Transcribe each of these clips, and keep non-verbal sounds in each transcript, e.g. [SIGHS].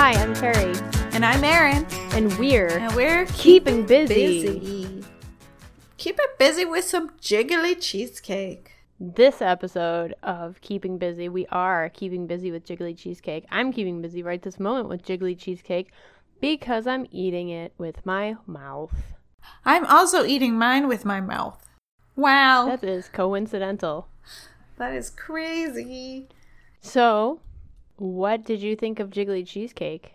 Hi, I'm Carrie, And I'm Erin. and we're And we're keeping busy. busy. Keep it busy with some jiggly cheesecake. This episode of Keeping Busy, we are keeping busy with Jiggly Cheesecake. I'm keeping busy right this moment with Jiggly Cheesecake because I'm eating it with my mouth. I'm also eating mine with my mouth. Wow. That is coincidental. that is crazy. So, what did you think of Jiggly Cheesecake?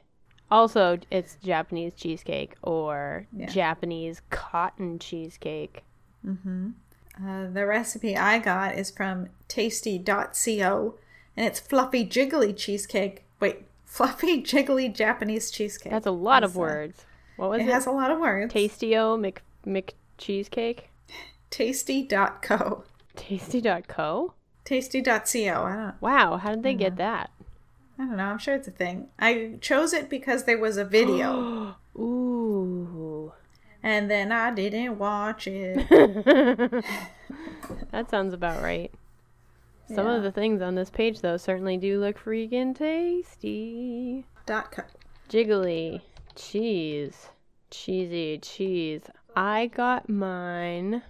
Also, it's Japanese cheesecake or Yeah. Japanese cotton cheesecake. Uh, the recipe I got is from tasty.co and it's fluffy jiggly cheesecake. Wait, [LAUGHS] fluffy jiggly Japanese cheesecake. That's a lot of It's, uh, words. What was It it? has a lot of words. Tastio Mc Mc cheesecake. Tasty.co. Tasty.co. Tasty.co. I don't Wow, how did they get that? I don't know. I'm sure it's a thing. I chose it because there was a video. [GASPS] Ooh. and then I didn't watch it. [LAUGHS] That sounds about right. Some Yeah. of the things on this page, though, certainly do look freaking tasty. Dot co. Jiggly, cheese, cheesy cheese. I got mine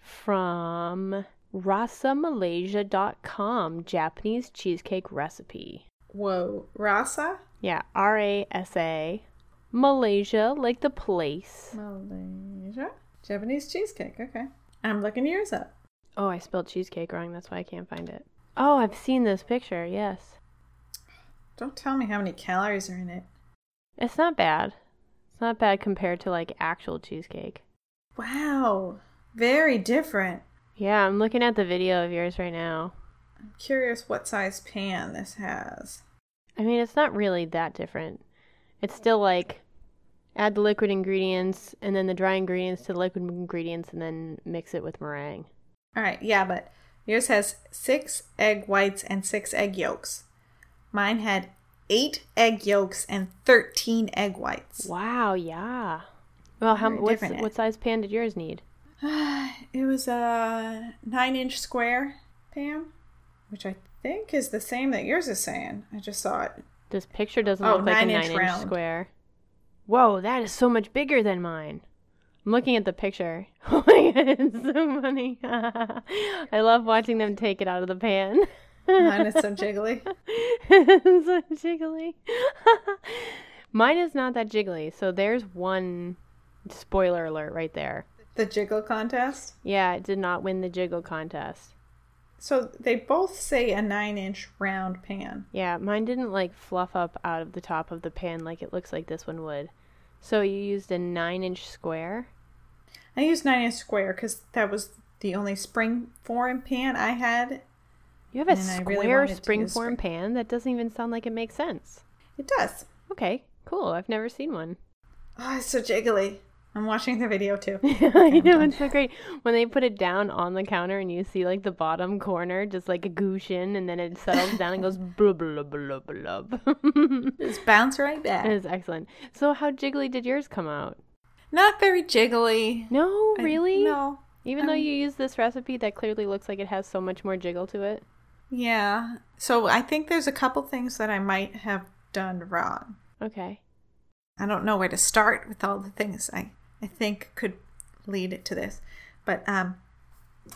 from rasamalaysia.com, Japanese cheesecake recipe. Whoa, Rasa? Yeah, R A S A. Malaysia, like the place. Malaysia? Japanese cheesecake. Okay. I'm looking yours up. Oh, I spelled cheesecake wrong. That's why I can't find it. Oh, I've seen this picture. Yes. Don't tell me how many calories are in it. It's not bad. It's not bad compared to like actual cheesecake. Wow. Very different. Yeah, I'm looking at the video of yours right now. I'm curious what size pan this has. I mean, it's not really that different. It's still like add the liquid ingredients and then the dry ingredients to the liquid ingredients and then mix it with meringue. All right, yeah, but yours has six egg whites and six egg yolks. Mine had eight egg yolks and 13 egg whites. Wow, yeah. Well, how different. what size pan did yours need? [SIGHS] it was a nine inch square pan, which I think is the same that yours is saying. I just saw it. This picture doesn't Oh, look like a nine inch inch square. Whoa, that is so much bigger than mine. I'm looking at the picture. [LAUGHS] Oh my god, it's so funny. [LAUGHS] I love watching them take it out of the pan. Mine is so jiggly. [LAUGHS] So jiggly. Mine is not that jiggly, so there's one spoiler alert right there. The jiggle contest. Yeah, it did not win the jiggle contest. So they both say a nine inch round pan. Yeah, mine didn't like fluff up out of the top of the pan like it looks like this one would. So you used a nine inch square. I used nine inch square because that was the only spring form pan I had. You have a really square wanted spring form spring- pan? That doesn't even sound like it makes sense. It does. Okay, cool. I've never seen one. Oh, it's so jiggly. I'm watching the video too. [LAUGHS] I know, it's so great. When they put it down on the counter and you see like the bottom corner just like a goosh in and then it settles down and goes blub blub blub blub. Just bounce right back. It is excellent. So how jiggly did yours come out? Not very jiggly. No, I- really? No. Even though you use this recipe that clearly looks like it has so much more jiggle to it. Yeah. So I think there's a couple things that I might have done wrong. Okay. I don't know where to start with all the things I, I think could lead to this. But um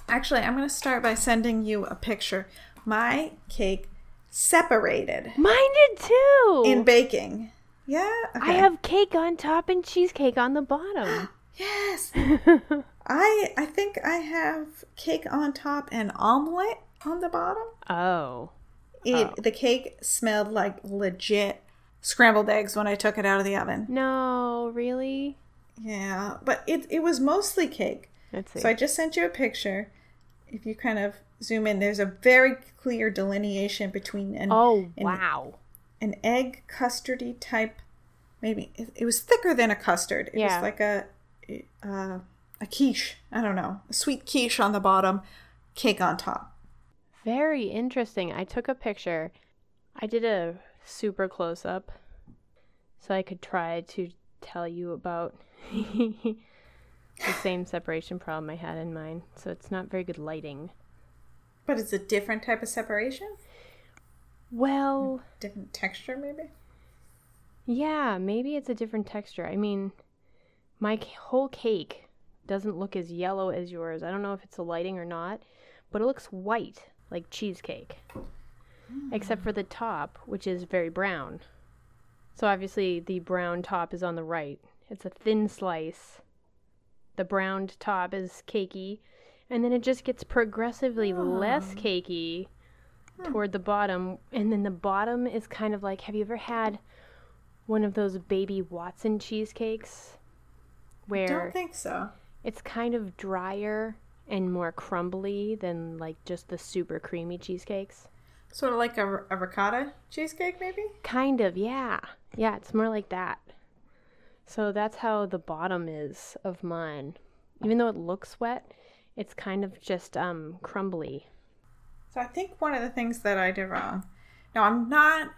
actually I'm gonna start by sending you a picture. My cake separated Mine did too. in baking. Yeah. I have cake on top and cheesecake on the bottom. [GASPS] Yes. [LAUGHS] I I think I have cake on top and omelet on the bottom. oh. It Oh. the cake smelled like legit scrambled eggs when I took it out of the oven. No, really? Yeah, but it it was mostly cake. Let's see. So I just sent you a picture. If you kind of zoom in, there's a very clear delineation between an oh, an, wow. an egg custardy type. Maybe it, it was thicker than a custard. It Yeah. was like a uh, a quiche. I don't know, a sweet quiche on the bottom, cake on top. Very interesting. I took a picture. I did a super close up so I could try to tell you about [LAUGHS] the same separation problem I had in mind. So it's not very good lighting. But it's a different type of separation, Well, different texture, maybe. Yeah, maybe it's a different texture. I mean, my c- whole cake doesn't look as yellow as yours. I don't know if it's the lighting or not, but it looks white, like cheesecake. Hmm. Except for the top, which is very brown. So obviously the brown top is on the right. It's a thin slice. The browned top is cakey, and then it just gets progressively less ah. cakey hmm. toward the bottom, and then the bottom is kind of like have you ever had one of those baby Watson cheesecakes where Don't think so. it's kind of drier and more crumbly than like just the super creamy cheesecakes? Sort of like a, a ricotta cheesecake, maybe? Kind of, yeah. Yeah, it's more like that. So that's how the bottom is of mine. Even though it looks wet, it's kind of just um crumbly. So I think one of the things that I did wrong. Now I'm not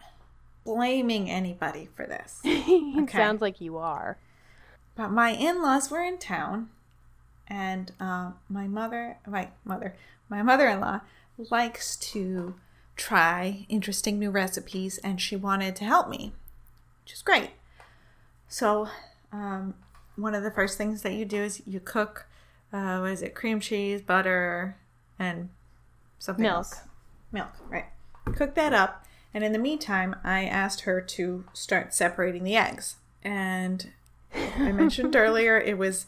blaming anybody for this, [LAUGHS] it Okay. sounds like you are. but my in-laws were in town, and uh, my mother, my mother, my mother-in-law likes to try interesting new recipes, and she wanted to help me, which is great. So um, one of the first things that you do is you cook. Uh, what is it? Cream cheese, butter, and something Milk. else. Milk, right? Cook that up, and in the meantime, I asked her to start separating the eggs. And I mentioned [LAUGHS] earlier it was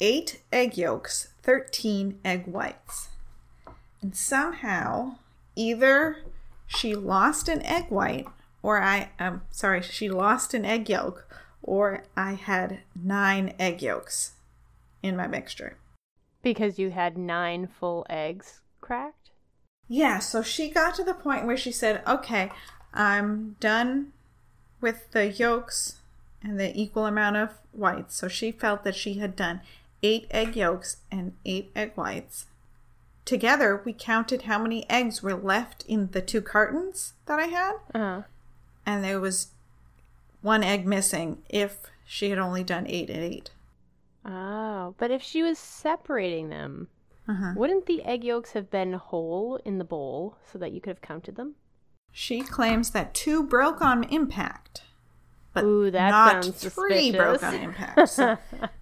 eight egg yolks, thirteen egg whites, and somehow either she lost an egg white, or I um sorry, she lost an egg yolk, or I had nine egg yolks in my mixture. Because you had nine full eggs cracked? Yeah, so she got to the point where she said, Okay, I'm done with the yolks and the equal amount of whites. So she felt that she had done eight egg yolks and eight egg whites. Together, we counted how many eggs were left in the two cartons that I had, Uh-huh. and there was one egg missing if she had only done eight and eight. Oh, but if she was separating them, Uh-huh. wouldn't the egg yolks have been whole in the bowl so that you could have counted them? She claims that two broke on impact, but Ooh, that not sounds three broke suspicious. on impact. So,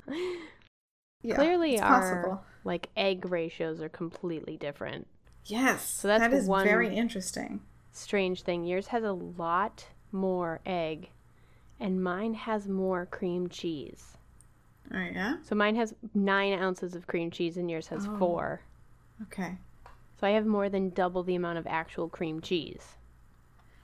[LAUGHS] yeah, Clearly, our possible. like egg ratios are completely different. Yes, So that's that is very interesting. Strange thing, yours has a lot more egg, and mine has more cream cheese. Oh yeah, So mine has nine ounces of cream cheese, and yours has Oh. four. okay. So I have more than double the amount of actual cream cheese.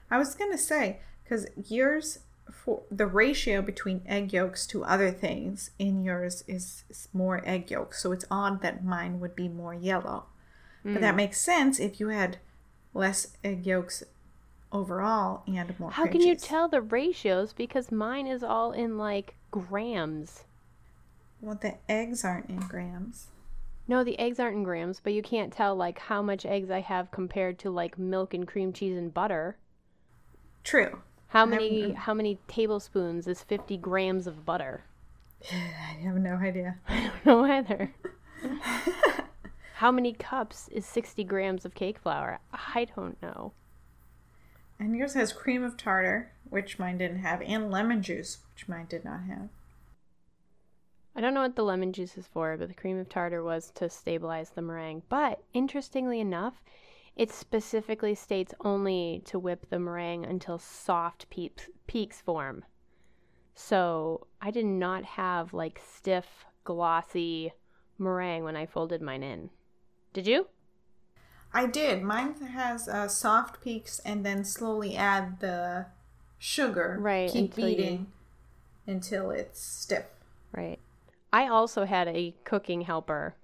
I was gonna say because yours for the ratio between egg yolks to other things in yours is, is more egg yolks, so it's odd that mine would be more yellow. But Hmm. that makes sense if you had less egg yolks overall and more. How can you tell the ratios? Because mine is all in like grams. Well, the eggs aren't in grams. No, the eggs aren't in grams, but you can't tell like how much eggs I have compared to like milk and cream cheese and butter. True. How I'm- many how many tablespoons is 50 grams of butter? [SIGHS] I have no idea. [LAUGHS] I don't know either. [LAUGHS] how many cups is 60 grams of cake flour? I don't know. And yours has cream of tartar, which mine didn't have, and lemon juice, which mine did not have. I don't know what the lemon juice is for, but the cream of tartar was to stabilize the meringue. But interestingly enough, it specifically states only to whip the meringue until soft peeps, peaks form. So I did not have like stiff, glossy meringue when I folded mine in. Did you? I did. Mine has uh, soft peaks and then slowly add the sugar. Right, Keep until you- beating until it's stiff. Right. I also had a cooking helper.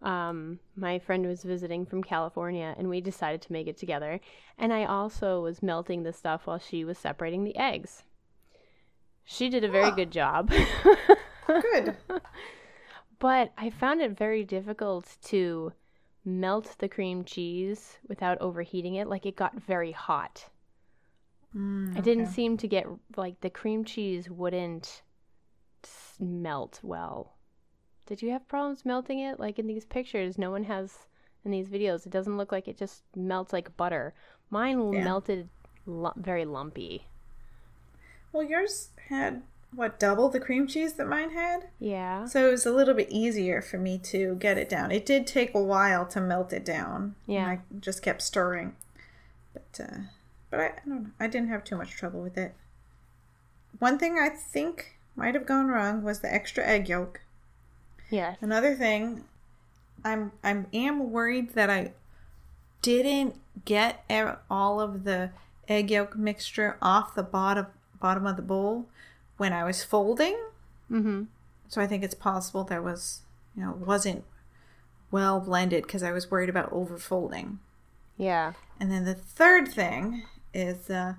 Um, my friend was visiting from California and we decided to make it together. And I also was melting the stuff while she was separating the eggs. She did a very Huh. good job. Good. [LAUGHS] but I found it very difficult to melt the cream cheese without overheating it. Like it got very hot. Mm, I didn't seem to get like the cream cheese wouldn't melt well. Did you have problems melting it? Like in these pictures, no one has in these videos. It doesn't look like it just melts like butter. Mine Yeah. melted lu- very lumpy. Well, yours had what double the cream cheese that mine had, Yeah. so it was a little bit easier for me to get it down. It did take a while to melt it down. Yeah. I just kept stirring, but uh, but I, I don't know. I didn't have too much trouble with it. One thing I think might have gone wrong was the extra egg yolk. Yes. Another thing, I'm I'm am worried that I didn't get all of the egg yolk mixture off the bottom bottom of the bowl when I was folding. Mm-hmm. So I think it's possible there was, you know, wasn't well blended because I was worried about overfolding. Yeah. And then the third thing is uh,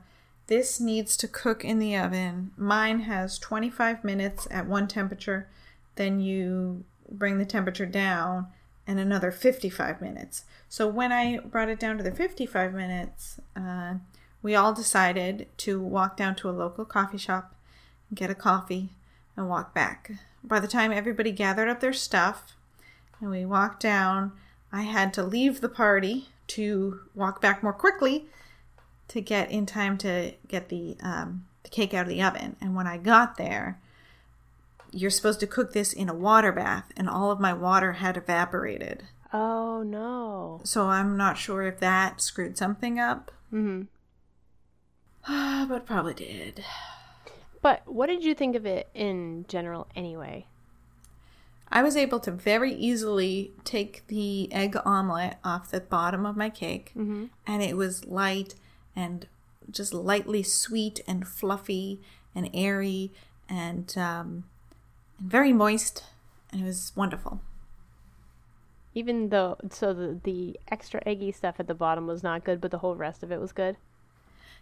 this needs to cook in the oven. Mine has 25 minutes at one temperature. Then you bring the temperature down and another 55 minutes. So when I brought it down to the 55 minutes, uh, we all decided to walk down to a local coffee shop, get a coffee, and walk back. By the time everybody gathered up their stuff and we walked down, I had to leave the party to walk back more quickly to get in time to get the um, the cake out of the oven. And when I got there, you're supposed to cook this in a water bath, and all of my water had evaporated. Oh no. So I'm not sure if that screwed something up, Mm-hmm. [SIGHS] but probably did. But what did you think of it in general anyway? I was able to very easily take the egg omelet off the bottom of my cake, Mm-hmm. and it was light and just lightly sweet and fluffy and airy and um, and very moist, and it was wonderful. Even though, so the the extra eggy stuff at the bottom was not good, but the whole rest of it was good.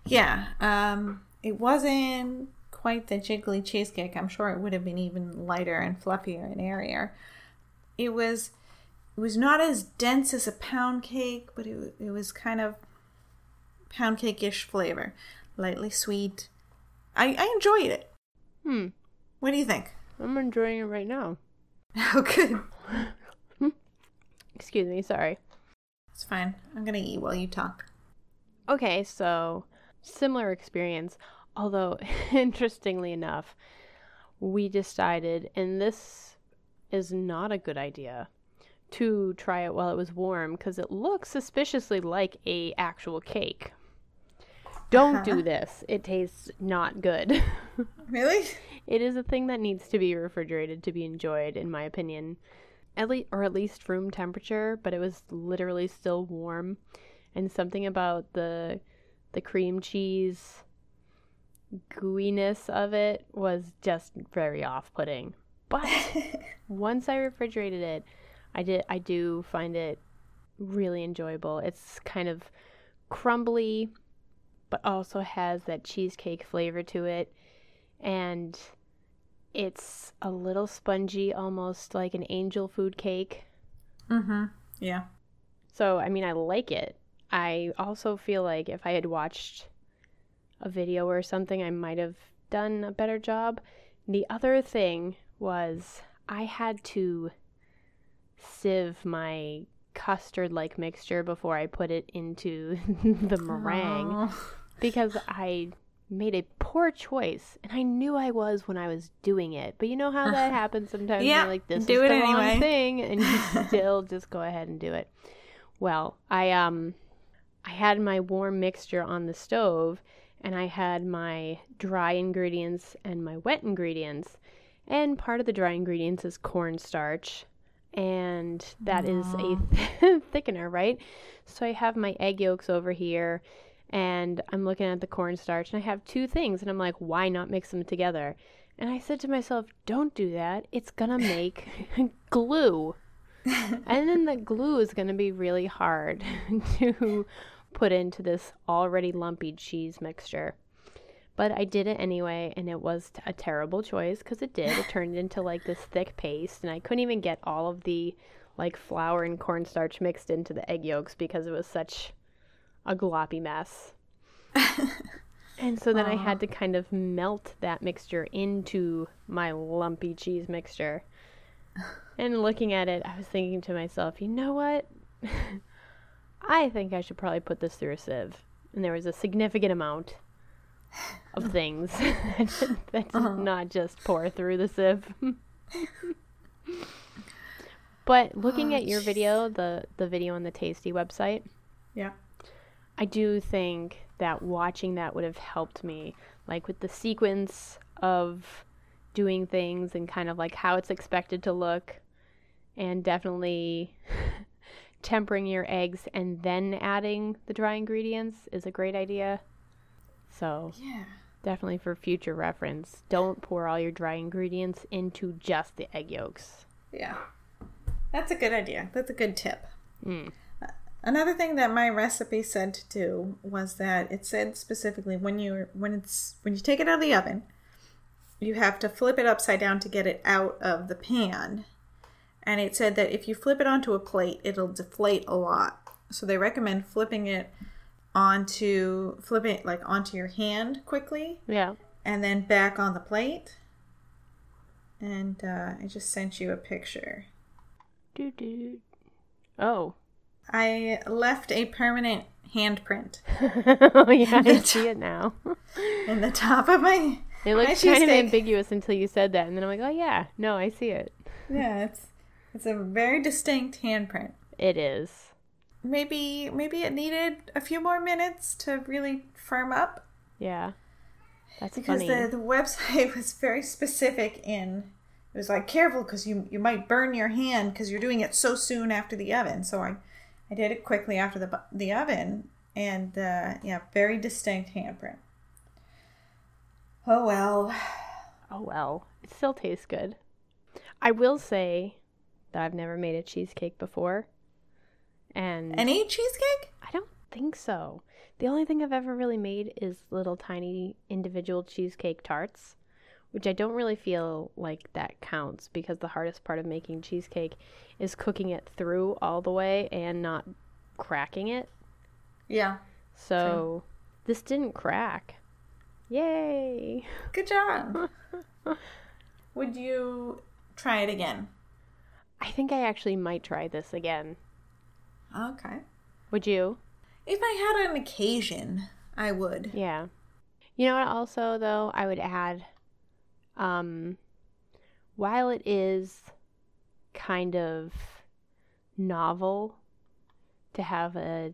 Yeah, um, it wasn't quite the jiggly cheesecake. I'm sure it would have been even lighter and fluffier and airier. It was it was not as dense as a pound cake, but it, it was kind of pound cake-ish flavor, lightly sweet. I, I enjoyed it. Hmm. What do you think? I'm enjoying it right now. [LAUGHS] Oh, good. Excuse me. Sorry. It's fine. I'm gonna eat while you talk. Okay, so similar experience, although [LAUGHS] interestingly enough, we decided, and this is not a good idea, to try it while it was warm because it looks suspiciously like a actual cake. Don't do uh-huh. this. It tastes not good. [LAUGHS] Really? it is a thing that needs to be refrigerated to be enjoyed, in my opinion. At least, or at least room temperature, but it was literally still warm, and something about the the cream cheese gooiness of it was just very off-putting. But [LAUGHS] once I refrigerated it, I did I do find it really enjoyable. It's kind of crumbly, but also has that cheesecake flavor to it, and it's a little spongy, almost like an angel food cake. mm-hmm. Yeah. So, I mean, I like it. I also feel like if I had watched a video or something, I might have done a better job. The other thing was I had to sieve my custard like mixture before I put it into [LAUGHS] the meringue Oh. because I made a poor choice and I knew I was when I was doing it. But you know how that [LAUGHS] happens sometimes Yeah, like this do is it the wrong thing and you [LAUGHS] still just go ahead and do it. Well, I um I had my warm mixture on the stove and I had my dry ingredients and my wet ingredients. And part of the dry ingredients is cornstarch and that is a [LAUGHS] thickener, right? So I have my egg yolks over here and I'm looking at the cornstarch and I have two things and I'm like, why not mix them together? And I said to myself, don't do that. It's gonna make [LAUGHS] [LAUGHS] glue. and then the glue is gonna be really hard to put into this already lumpy cheese mixture. But I did it anyway, and it was a terrible choice because it did. It [LAUGHS] turned into like this thick paste, and I couldn't even get all of the like flour and cornstarch mixed into the egg yolks because it was such a gloppy mess. [LAUGHS] and so then I had to kind of melt that mixture into my lumpy cheese mixture. [LAUGHS] And looking at it, I was thinking to myself, you know what? I think I should probably put this through a sieve. And there was a significant amount of [LAUGHS] things [LAUGHS] that does uh-huh. not just pour through the sieve. but looking Oh, at your jeez. video, the the video on the Tasty website, Yeah. I do think that watching that would have helped me, like with the sequence of doing things and kind of like how it's expected to look, and definitely [LAUGHS] tempering your eggs and then adding the dry ingredients is a great idea. So, Yeah. definitely for future reference, don't pour all your dry ingredients into just the egg yolks. Yeah. That's a good idea. That's a good tip. Mm. Another thing that my recipe said to do was that it said specifically when you when it's when you take it out of the oven, you have to flip it upside down to get it out of the pan. And it said that if you flip it onto a plate, it'll deflate a lot. So they recommend flipping it onto flipping it like onto your hand quickly Yeah. and then back on the plate. And uh, I just sent you a picture. Doo doo. Oh. I left a permanent handprint [LAUGHS] oh yeah, I see it now. [LAUGHS] in the top of my. It looked kind of ambiguous until you said that, and then I'm like, oh yeah, no, I see it. Yeah, it's it's a very distinct handprint. It is. Maybe maybe it needed a few more minutes to really firm up Yeah. That's because funny. the the website [LAUGHS] was very specific in. It was like careful because you you might burn your hand because you're doing it so soon after the oven. So I I did it quickly after the the oven and uh, yeah, very distinct handprint. Oh well. [SIGHS] Oh well, it still tastes good. I will say that I've never made a cheesecake before, and Any cheesecake? I don't think so. The only thing I've ever really made is little tiny individual cheesecake tarts, which I don't really feel like that counts because the hardest part of making cheesecake is cooking it through all the way and not cracking it. Yeah. So this didn't crack. Yay! Good job. [LAUGHS] Would you try it again? I think I actually might try this again. Okay. Would you? If I had an occasion, I would. Yeah. You know what also though, I would add um while it is kind of novel to have a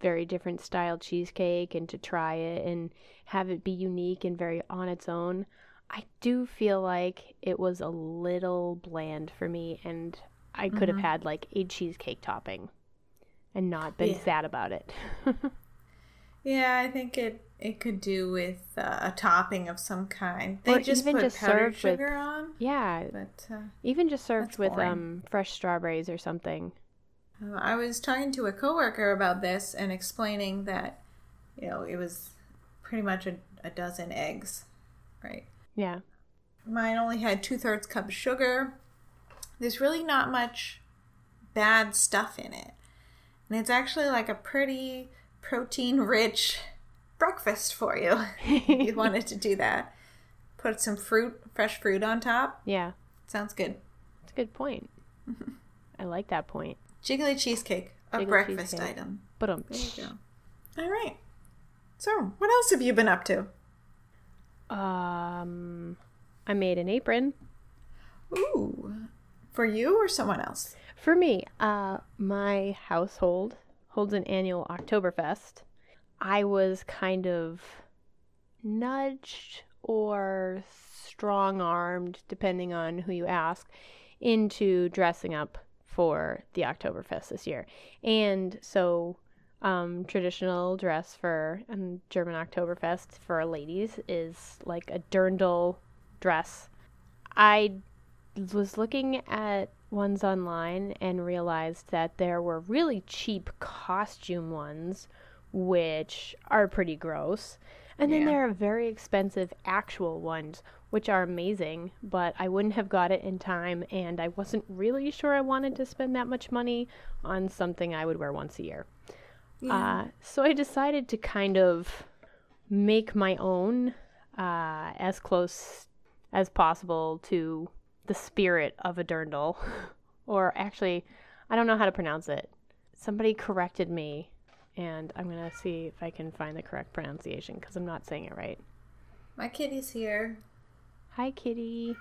very different style cheesecake and to try it and have it be unique and very on its own, I do feel like it was a little bland for me and I could have Mhm. had like a cheesecake topping and not been Yeah. sad about it. [LAUGHS] Yeah, I think it it could do with uh, a topping of some kind. They Or just even put just powdered served with- sugar on, yeah, but uh, Even just served with boring. um fresh strawberries or something. Uh, I was talking to a coworker about this and explaining that, you know, it was pretty much a, a dozen eggs, right? Yeah. Mine only had two thirds cup of sugar. There's really not much bad stuff in it. And it's actually like a pretty protein rich breakfast for you if you [LAUGHS] wanted to do that. Put some fruit, fresh fruit on top. yeah. Sounds good. That's a good point. [LAUGHS] I like that point. Jiggly cheesecake, a Jiggly breakfast cheesecake. item. But um There you go. All right. So, what else have you been up to? Um I made an apron. Ooh. For you or someone else? For me, uh my household holds an annual Oktoberfest. I was kind of nudged or strong armed, depending on who you ask, into dressing up for the Oktoberfest this year. And so, um, traditional dress for a German Oktoberfest for ladies is like a dirndl dress. I was looking at ones online and realized that there were really cheap costume ones, which are pretty gross. And then Yeah. there are very expensive actual ones, which are amazing, but I wouldn't have got it in time, and I wasn't really sure I wanted to spend that much money on something I would wear once a year. Uh, so I decided to kind of make my own uh, as close as possible to the spirit of a dirndl. [LAUGHS] or actually, I don't know how to pronounce it. Somebody corrected me and I'm going to see if I can find the correct pronunciation because I'm not saying it right. My kitty's here. Hi, kitty.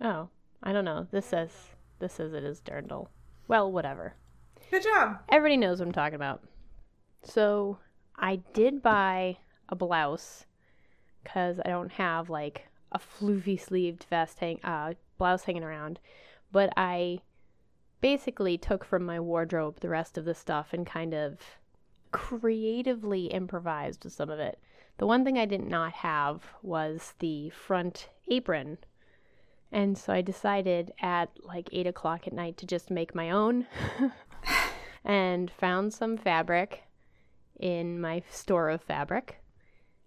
Oh, I don't know. This says this says it is dirndl. Well, whatever. Good job. Everybody knows what I'm talking about. So I did buy a blouse because I don't have like a floofy sleeved vest hang uh blouse hanging around, but I basically took from my wardrobe the rest of the stuff and kind of creatively improvised with some of it. The one thing I did not have was the front apron. And so I decided at like 8 o'clock at night to just make my own [LAUGHS] and found some fabric in my store of fabric.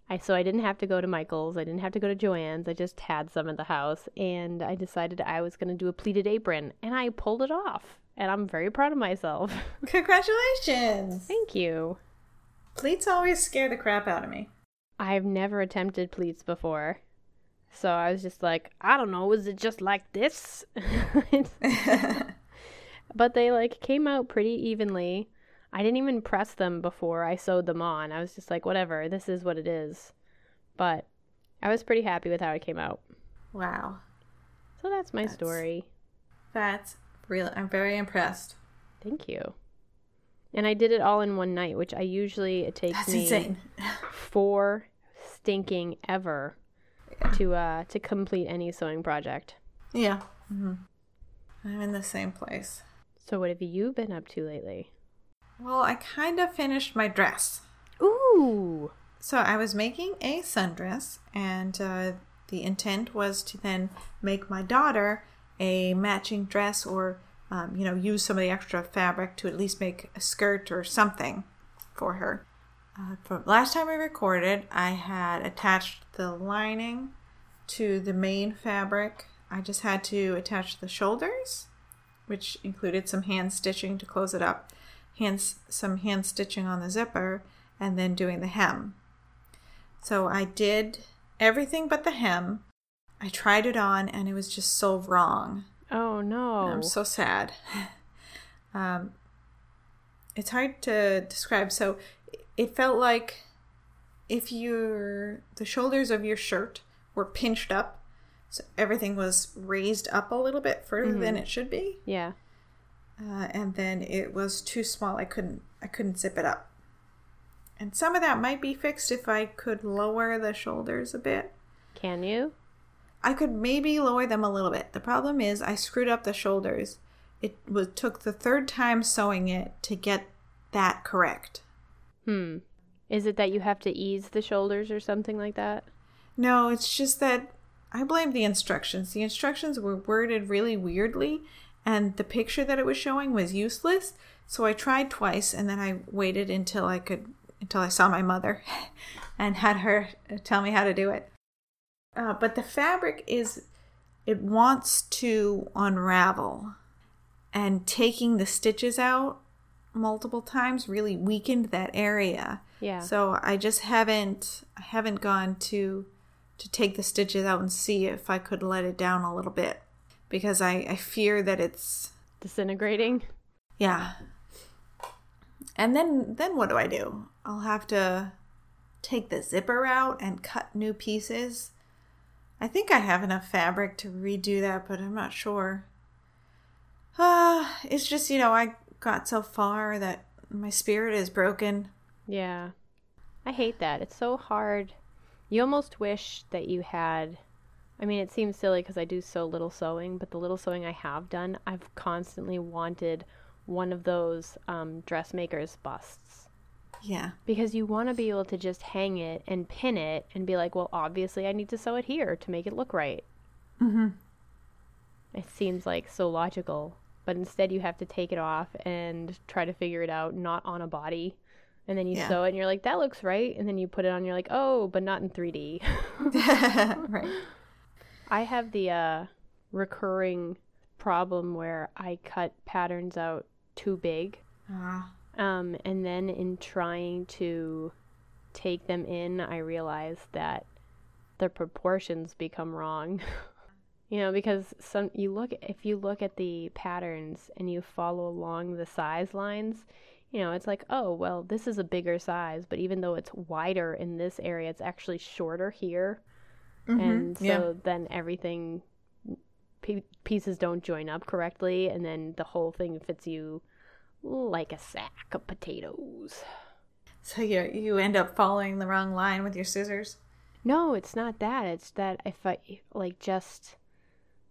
I so I didn't have to go to Michael's, I didn't have to go to Joann's. I just had some at the house and I decided I was going to do a pleated apron and I pulled it off. And I'm very proud of myself. [LAUGHS] Congratulations. Thank you. Pleats always scare the crap out of me. I've never attempted pleats before. So I was just like, I don't know, is it just like this? [LAUGHS] [LAUGHS] but they like came out pretty evenly. I didn't even press them before I sewed them on. I was just like, whatever, this is what it is. But I was pretty happy with how it came out. Wow. So that's my That's- story. That's real. I'm very impressed. Thank you. And I did it all in one night, which I usually it takes That's me insane. [LAUGHS] four stinking ever to uh to complete any sewing project. Yeah. Mm-hmm. I'm in the same place. So what have you been up to lately? Well, I kind of finished my dress. Ooh. So I was making a sundress, and uh, the intent was to then make my daughter a matching dress or, um, you know, use some of the extra fabric to at least make a skirt or something for her. Uh, from last time we recorded, I had attached the lining to the main fabric. I just had to attach the shoulders, which included some hand stitching to close it up, hands some hand stitching on the zipper, and then doing the hem. So I did everything but the hem. I tried it on and it was just so wrong. Oh no. I'm so sad. [LAUGHS] Um, it's hard to describe. So it felt like if your the shoulders of your shirt were pinched up, so everything was raised up a little bit further than it should be, yeah. Uh, and then it was too small. I couldn't I couldn't zip it up. And some of that might be fixed if I could lower the shoulders a bit. Can you? I could maybe lower them a little bit. The problem is I screwed up the shoulders. It was took the third time sewing it to get that correct. Hmm. Is it that you have to ease the shoulders or something like that? No, it's just that I blame the instructions. The instructions were worded really weirdly and the picture that it was showing was useless. So I tried twice and then I waited until I could until I saw my mother [LAUGHS] and had her tell me how to do it. Uh, but the fabric is it wants to unravel and taking the stitches out multiple times really weakened that area. Yeah. So I just haven't I haven't gone to to take the stitches out and see if I could let it down a little bit because I I fear that it's Disintegrating? yeah. And then then what do I do? I'll have to take the zipper out and cut new pieces. I think I have enough fabric to redo that, but I'm not sure. Uh, [SIGHS] it's just, you know, I got so far that my spirit is broken. Yeah. I hate that. It's so hard. You almost wish that you had. I mean, it seems silly because I do so little sewing, but the little sewing I have done, I've constantly wanted one of those um, dressmakers busts. Yeah. Because you want to be able to just hang it and pin it and be like, well, obviously I need to sew it here to make it look right. Mm-hmm. It seems like so logical, but instead you have to take it off and try to figure it out not on a body. And then you Yeah. sew it and you're like, that looks right. And then you put it on and you're like, oh, but not in 3D. [LAUGHS] [LAUGHS] right. I have the uh, recurring problem where I cut patterns out too big. Ah. Um, and then in trying to take them in, I realized that the proportions become wrong. [LAUGHS] you know, because some you look if you look at the patterns and you follow along the size lines, you know, it's like, oh, well, this is a bigger size, but even though it's wider in this area, it's actually shorter here. Mm-hmm. And so yeah. then everything p- pieces don't join up correctly and then the whole thing fits you like a sack of potatoes. So you you end up following the wrong line with your scissors. No, it's not that. It's that if I like just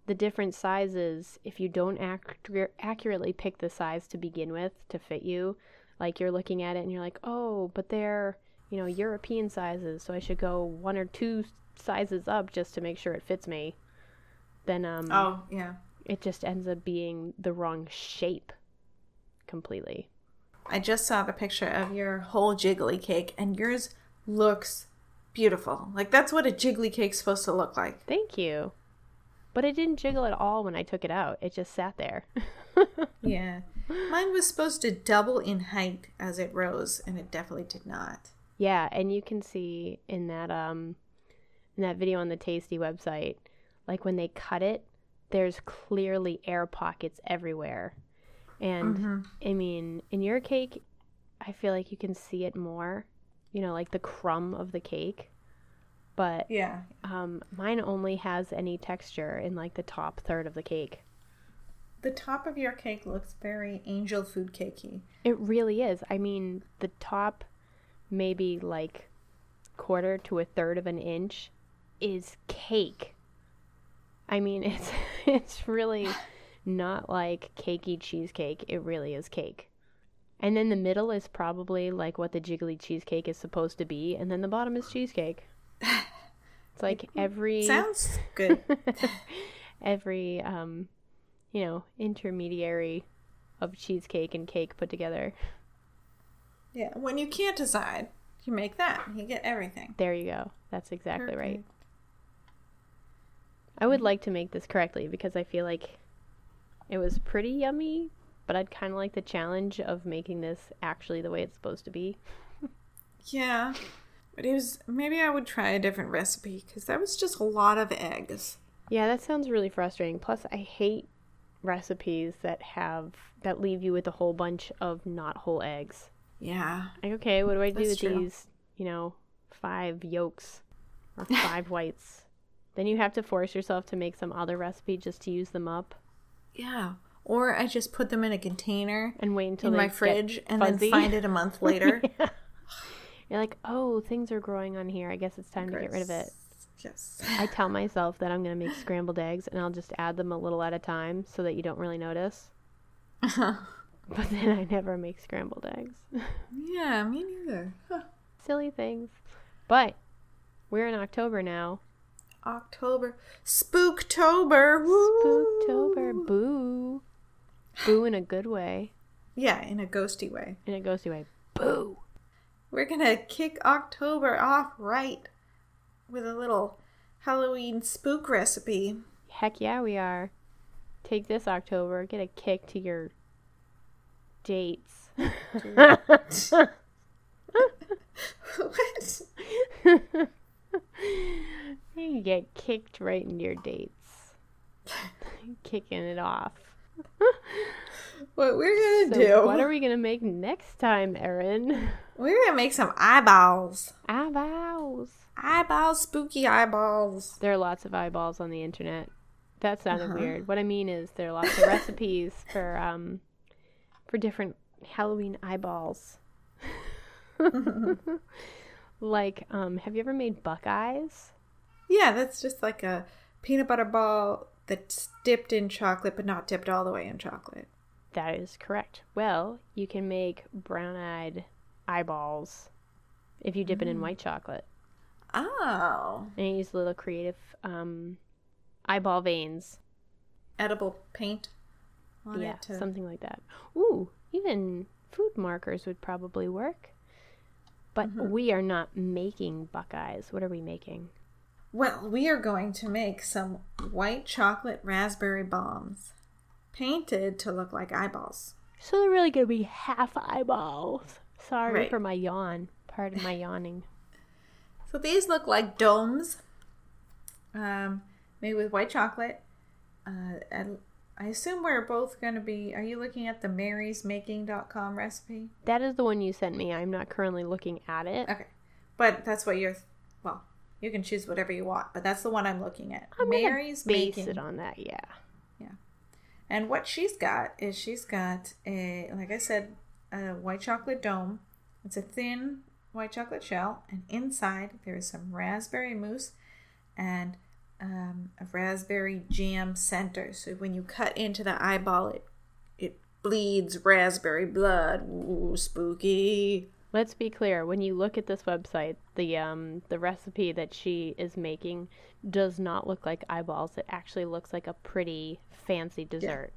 the different sizes, if you don't accur- accurately pick the size to begin with to fit you, like you're looking at it and you're like, "Oh, but they're, you know, European sizes, so I should go one or two sizes up just to make sure it fits me." Then um Oh yeah. it just ends up being the wrong shape completely. I just saw the picture of your whole jiggly cake, and yours looks beautiful. Like that's what a jiggly cake's supposed to look like. Thank you. But it didn't jiggle at all when I took it out. It just sat there. [LAUGHS] Yeah. Mine was supposed to double in height as it rose, and it definitely did not. Yeah, and you can see in that um in that video on the Tasty website, like when they cut it, there's clearly air pockets everywhere. And I mean, in your cake, I feel like you can see it more, you know, like the crumb of the cake. But Yeah. um mine only has any texture in like the top third of the cake. The top of your cake looks very angel food cakey. It really is. I mean, the top, maybe like quarter to a third of an inch, is cake. I mean, [LAUGHS] it's it's really not like cakey cheesecake. It really is cake. And then the middle is probably like what the jiggly cheesecake is supposed to be, and then the bottom is cheesecake. It's like [LAUGHS] every Sounds good. [LAUGHS] every um, you know, intermediary of cheesecake and cake put together. yeah. When you can't decide, you make that. You get everything. There you go. That's exactly right. I would like to make this correctly because I feel like it was pretty yummy, but I'd kind of like the challenge of making this actually the way it's supposed to be. Yeah. But it was maybe I would try a different recipe because that was just a lot of eggs. Yeah, that sounds really frustrating. Plus, I hate recipes that have that leave you with a whole bunch of not whole eggs. Yeah. Like, okay, what do I do That's with true. these, you know, five yolks or five whites? Then you have to force yourself to make some other recipe just to use them up Yeah. Or I just put them in a container and wait until in my fridge and fuzzy. then find it a month [LAUGHS] later. You're like, oh, things are growing on here. I guess it's time to get rid of it. Yes. I tell myself that I'm going to make scrambled eggs and I'll just add them a little at a time so that you don't really notice. Uh-huh. [LAUGHS] But then I never make scrambled eggs. [LAUGHS] yeah, me neither. Huh. Silly things. But we're in October now. October. Spooktober. Woo! Spooktober. Boo. Boo in a good way. Yeah, in a ghosty way. In a ghosty way. Boo. We're gonna kick October off right with a little Halloween spook recipe. Heck yeah, we are. Take this October. Get a kick to your dates. [LAUGHS] [LAUGHS] what? [LAUGHS] you get kicked right into your dates. [LAUGHS] Kicking it off. [LAUGHS] What we're gonna So do? what are we gonna make next time, Erin? [LAUGHS] We're gonna make some eyeballs. Eyeballs. Eyeballs, spooky eyeballs. There are lots of eyeballs on the internet. That sounded Uh-huh. weird. What I mean is there are lots of recipes for um for different Halloween eyeballs. like, um, have you ever made buckeyes? Yeah, that's just like a peanut butter ball that's dipped in chocolate, but not dipped all the way in chocolate. That is correct. Well, you can make brown-eyed eyeballs if you dip it in white chocolate. Oh, And you use little creative um, eyeball veins. edible paint on yeah, it. To... something like that. Ooh, even food markers would probably work. But Mm-hmm. we are not making buckeyes. What are we making? Well, we are going to make some white chocolate raspberry bombs, painted to look like eyeballs. So they're really going to be half eyeballs. Sorry Right. for my yawn. Pardon my yawning. [LAUGHS] So these look like domes, um, made with white chocolate, uh, a, I assume we're both going to be. Are you looking at the marysmaking.com recipe? That is the one you sent me. I'm not currently looking at it. Okay. But that's what you're. You can choose whatever you want, but that's the one I'm looking at. I'm Mary's base making. it on that. Yeah. Yeah. And what she's got is she's got a, like I said, a white chocolate dome. It's a thin white chocolate shell, and inside there is some raspberry mousse and um, a raspberry jam center. So when you cut into the eyeball, it it bleeds raspberry blood. Ooh, spooky. Let's be clear. When you look at this website, the um the recipe that she is making does not look like eyeballs. It actually looks like a pretty fancy dessert.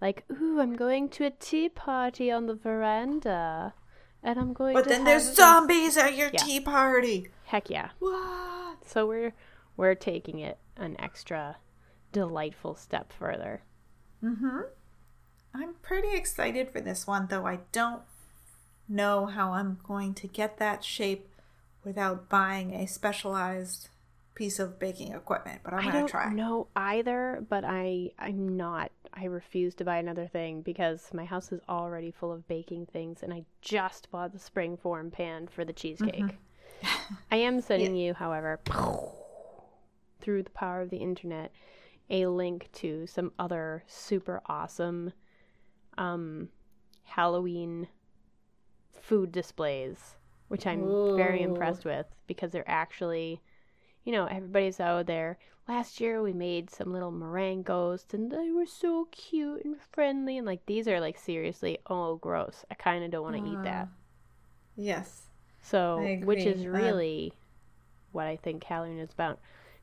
Like, ooh, I'm going to a tea party on the veranda, and I'm going. To But then there's zombies at your Yeah. tea party. Heck yeah! What? So we're we're taking it an extra delightful step further. Mm-hmm. I'm pretty excited for this one, though I don't know how I'm going to get that shape without buying a specialized piece of baking equipment. But I'm I gonna don't try. know either, but I I'm not. I refuse to buy another thing because my house is already full of baking things, and I just bought the spring form pan for the cheesecake. Mm-hmm. I am [LAUGHS] sending you, however, [SNIFFS] through the power of the internet, a link to some other super awesome um, Halloween food displays, which I'm very impressed with because they're actually, you know, everybody's out there. Last year we made some little meringue ghosts and they were so cute and friendly and like these are like seriously oh gross. I kind of don't want to eat that. Yes. So, which is. Um, really what I think Halloween is about.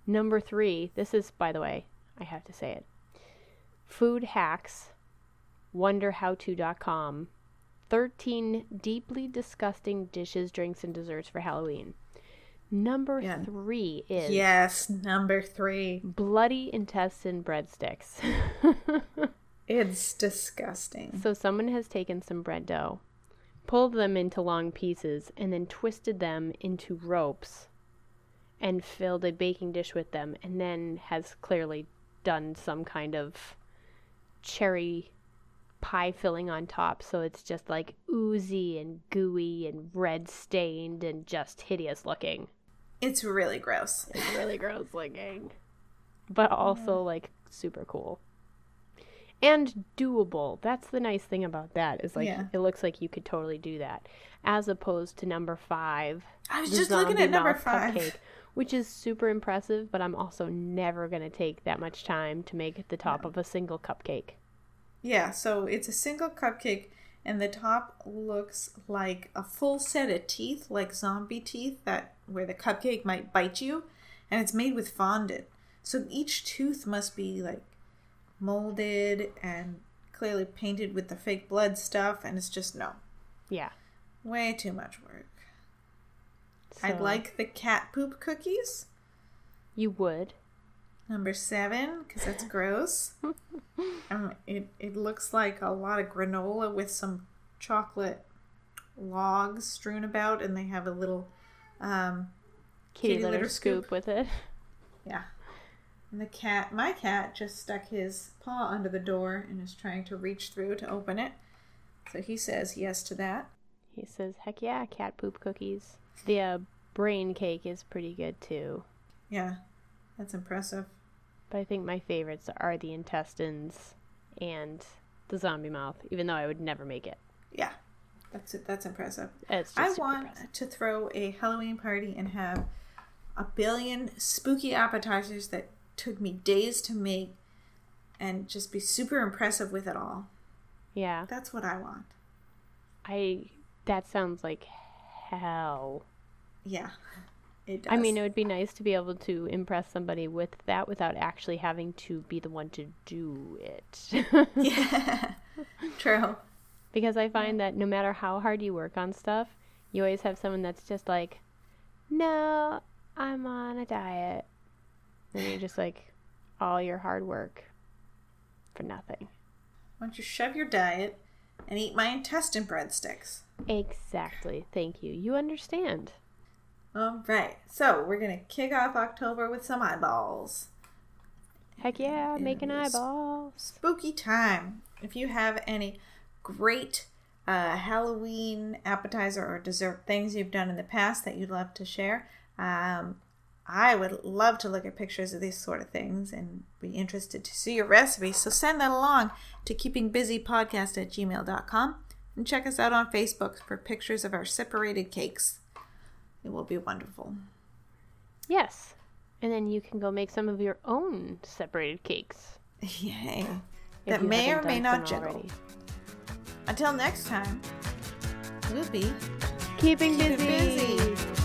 Number three, this is, by the way, I have to say it. Food hacks, wonderhowto.com. 13 deeply disgusting dishes, drinks, and desserts for Halloween. Number Yeah. three is Yes. Number three. bloody intestine breadsticks. [LAUGHS] It's disgusting. So someone has taken some bread dough, pulled them into long pieces, and then twisted them into ropes and filled a baking dish with them, and then has clearly done some kind of cherry pie filling on top. So it's just like oozy and gooey and red stained and just hideous looking. It's really gross. It's [LAUGHS] really gross looking. But also like super cool. And doable. That's the nice thing about that is like Yeah. it looks like you could totally do that. As opposed to number five. I was just looking at number five. which is super impressive, but I'm also never gonna take that much time to make the top of a single cupcake. Yeah, so it's a single cupcake, and the top looks like a full set of teeth, like zombie teeth, that where the cupcake might bite you, and it's made with fondant. So each tooth must be like molded and clearly painted with the fake blood stuff, and it's just no, Yeah. way too much work. I'd like the cat poop cookies, you would. Number seven, because that's gross. [LAUGHS] um, it it looks like a lot of granola with some chocolate logs strewn about, and they have a little, um, Kitty, Kitty litter, litter scoop. scoop. with it. [LAUGHS] yeah. And the cat, my cat, just stuck his paw under the door and is trying to reach through to open it. So he says yes to that. He says, "Heck yeah, cat poop cookies." The uh, brain cake is pretty good too, Yeah, that's impressive. But I think my favorites are the intestines and the zombie mouth. Even though I would never make it, Yeah, that's it. That's impressive. I want impressive. to throw a Halloween party and have a billion spooky appetizers that took me days to make and just be super impressive with it all. Yeah, That's what I want. I. That sounds like hell. Yeah. It does. I mean, it would be nice to be able to impress somebody with that without actually having to be the one to do it. [LAUGHS] yeah. [LAUGHS] True. because I find that no matter how hard you work on stuff, you always have someone that's just like, "No, I'm on a diet," and you're just like, all your hard work for nothing. Why don't you shove your diet and eat my intestine breadsticks? Exactly. Thank you. You understand. All right. So we're going to kick off October with some eyeballs. Heck yeah, making eyeballs. spooky time. If you have any great uh, Halloween appetizer or dessert things you've done in the past that you'd love to share, um, I would love to look at pictures of these sort of things and be interested to see your recipes. So send that along to keepingbusypodcast at gmail.com and check us out on Facebook for pictures of our separated cakes. It will be wonderful. Yes. And then you can go make some of your own separated cakes. [LAUGHS] Yay. That may or may not jiggle. already. Until next time, we'll be Keeping Keep it busy. busy.